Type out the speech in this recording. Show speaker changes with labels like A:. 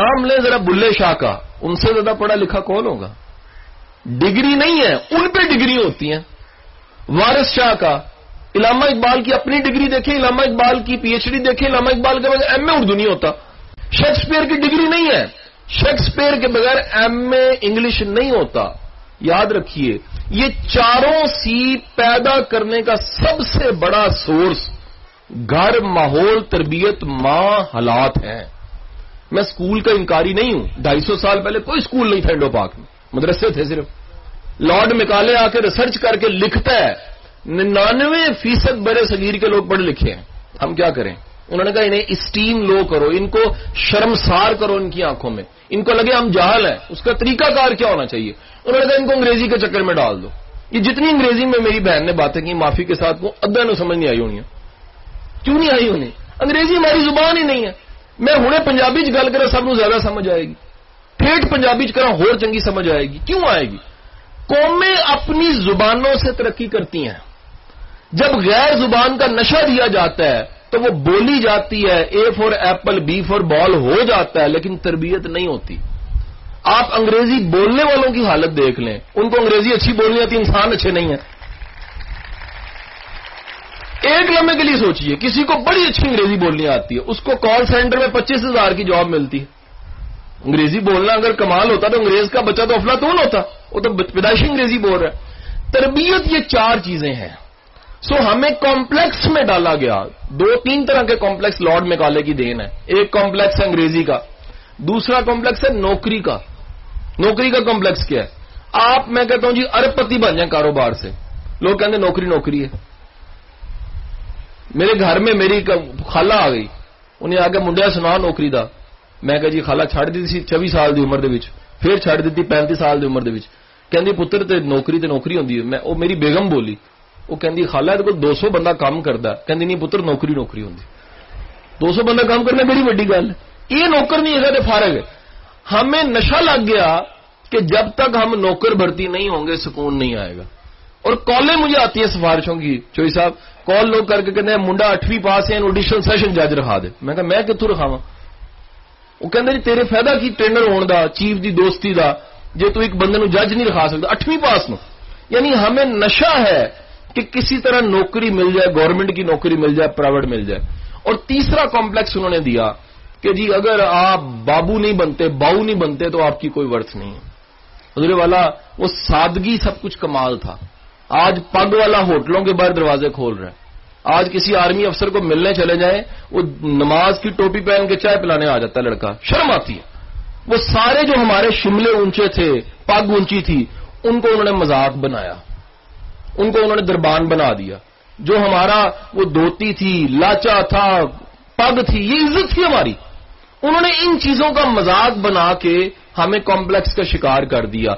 A: نام لیں ذرا بلے شاہ کا، ان سے زیادہ پڑھا لکھا کون ہوگا؟ ڈگری نہیں ہے، ان پہ ڈگری ہوتی ہیں۔ وارث شاہ کا، علامہ اقبال کی اپنی ڈگری دیکھیں، علامہ اقبال کی پی ایچ ڈی دیکھیں، علامہ اقبال کے بغیر ایم اے اردو نہیں ہوتا۔ شیکسپیئر کی ڈگری نہیں ہے۔ شیکسپیئر کے بغیر ایم اے انگلش نہیں ہوتا۔ یاد رکھیے، یہ چاروں سی پیدا کرنے کا سب سے بڑا سورس، گھر، ماحول، تربیت، ماں، حالات ہیں۔ میں اسکول کا انکاری نہیں ہوں۔ ڈھائی سو سال پہلے کوئی اسکول نہیں تھا انڈو پاک میں۔ مدرسے تھے صرف۔ لارڈ مکالے آ کے ریسرچ کر کے لکھتا ہے۔ ننانوے فیصد برے صغیر کے لوگ پڑھے لکھے ہیں۔ ہم کیا کریں؟ انہوں نے کہا انہیں اسٹیم لو کرو، ان کو شرمسار کرو ان کی آنکھوں میں۔ ان کو لگے ہم جہل ہیں۔ اس کا طریقہ کار کیا ہونا چاہیے؟ انہوں نے کہا ان کو انگریزی کے چکر میں ڈال دو۔ یہ جتنی انگریزی میں میری بہن نے باتیں کی، معافی کے ساتھ وہ ادھا نو سمجھ نہیں آئی ہونی کیوں نہیں آئی انہیں؟ انگریزی ہماری زبان ہی نہیں ہے۔ میں ہوں پنجابی چ گل کرا سب زیادہ سمجھ آئے گی۔ ٹھیٹ پنجابی چ کرا ہور چنگی سمجھ آئے گی۔ کیوں آئے گی؟ قومیں اپنی زبانوں سے ترقی کرتی ہیں۔ جب غیر زبان کا نشہ دیا جاتا ہے، تو وہ بولی جاتی ہے۔ A four apple B four ball ہو جاتا ہے، لیکن تربیت نہیں ہوتی۔ آپ انگریزی بولنے والوں کی حالت دیکھ لیں۔ ان کو انگریزی اچھی بولنی آتی انسان اچھے نہیں ہیں۔ ایک لمحے کے لیے سوچیے کسی کو بڑی اچھی انگریزی بولنی آتی ہے، اس کو کال سینٹر میں پچیس ہزار کی جاب ملتی ہے۔ انگریزی بولنا اگر کمال ہوتا تو انگریز کا بچہ تو افلاطون ہوتا، وہ تو پیدائشی انگریزی بول رہا ہے۔ تربیت یہ چار چیزیں ہیں۔ سو ہمیں کمپلیکس میں ڈالا گیا۔ دو تین طرح کے کمپلیکس لارڈ میکالے کی دین ہے۔ ایک کمپلیکس ہے انگریزی کا، دوسرا کمپلیکس ہے نوکری کا۔ نوکری کا کمپلیکس کیا ہے؟ آپ، میں کہتا ہوں جی ارب پتی بن جائیں کاروبار سے۔ لوگ کہتے ہیں نوکری نوکری ہے۔ میرے گھر میں میری خالہ آ گئی۔ انہیں آ کے منڈیا سنا نوکری دا۔ میں کہ جی خالہ چھڑ دی سی چوبی سال دی عمر پھر چھڑ دیتی پینتی سال دی عمر کہندی پتر تے نوکری تے نوکری ہوندی ہے۔ میں او میری بیگم بولی۔ وہ کہندی خالہ تے کول 200 بندہ کام کردا کہندی نہیں پتر نوکری نوکری ہوندی۔ 200 بندہ کام کرنا بڑی بڑی گل یہ نوکر نہیں ہے فارغ ہے۔ ہمیں نشہ لگ گیا کہ جب تک ہم نوکر بھرتی نہیں ہوں گے، سکون نہیں آئے گا۔ اور کالیں مجھے آتی ہیں سفارشوں کی، چوئی صاحب، کال لوگ کر کے کہتے ہیں، منڈا اٹھویں پاس ہے آڈیشن سیشن جج رکھا دے۔ میں کہا، میں کتوں رکھاوا وہ کہتے جی تیرے فائدہ کی ٹرینر ہون دا چیف دی دوستی دا، جے تو ایک بندے نو جج نہیں رکھا سکتا۔ اٹھویں پاس نو یعنی ہمیں نشہ ہے کہ کسی طرح نوکری مل جائے گورنمنٹ کی نوکری مل جائے پرائیویٹ مل جائے۔ اور تیسرا کمپلیکس انہوں نے دیا کہ جی اگر آپ بابو نہیں بنتے، باؤ نہیں بنتے، تو آپ کی کوئی ورتھ نہیں ہے۔ حضور والا، وہ سادگی سب کچھ کمال تھا۔ آج پگ والا ہوٹلوں کے باہر دروازے کھول رہے ہیں آج کسی آرمی افسر کو ملنے چلے جائیں وہ نماز کی ٹوپی پہن کے چائے پلانے آ جاتا ہے لڑکا۔ شرم آتی ہے۔ وہ سارے جو ہمارے شملے اونچے تھے، پگ اونچی تھی، ان کو انہوں نے مذاق بنایا۔ ان کو انہوں نے دربان بنا دیا۔ جو ہمارا وہ دھوتی تھی، لاچا تھا، پگ تھی، یہ عزت تھی ہماری۔ انہوں نے ان چیزوں کا مذاق بنا کے ہمیں کمپلیکس کا شکار کر دیا۔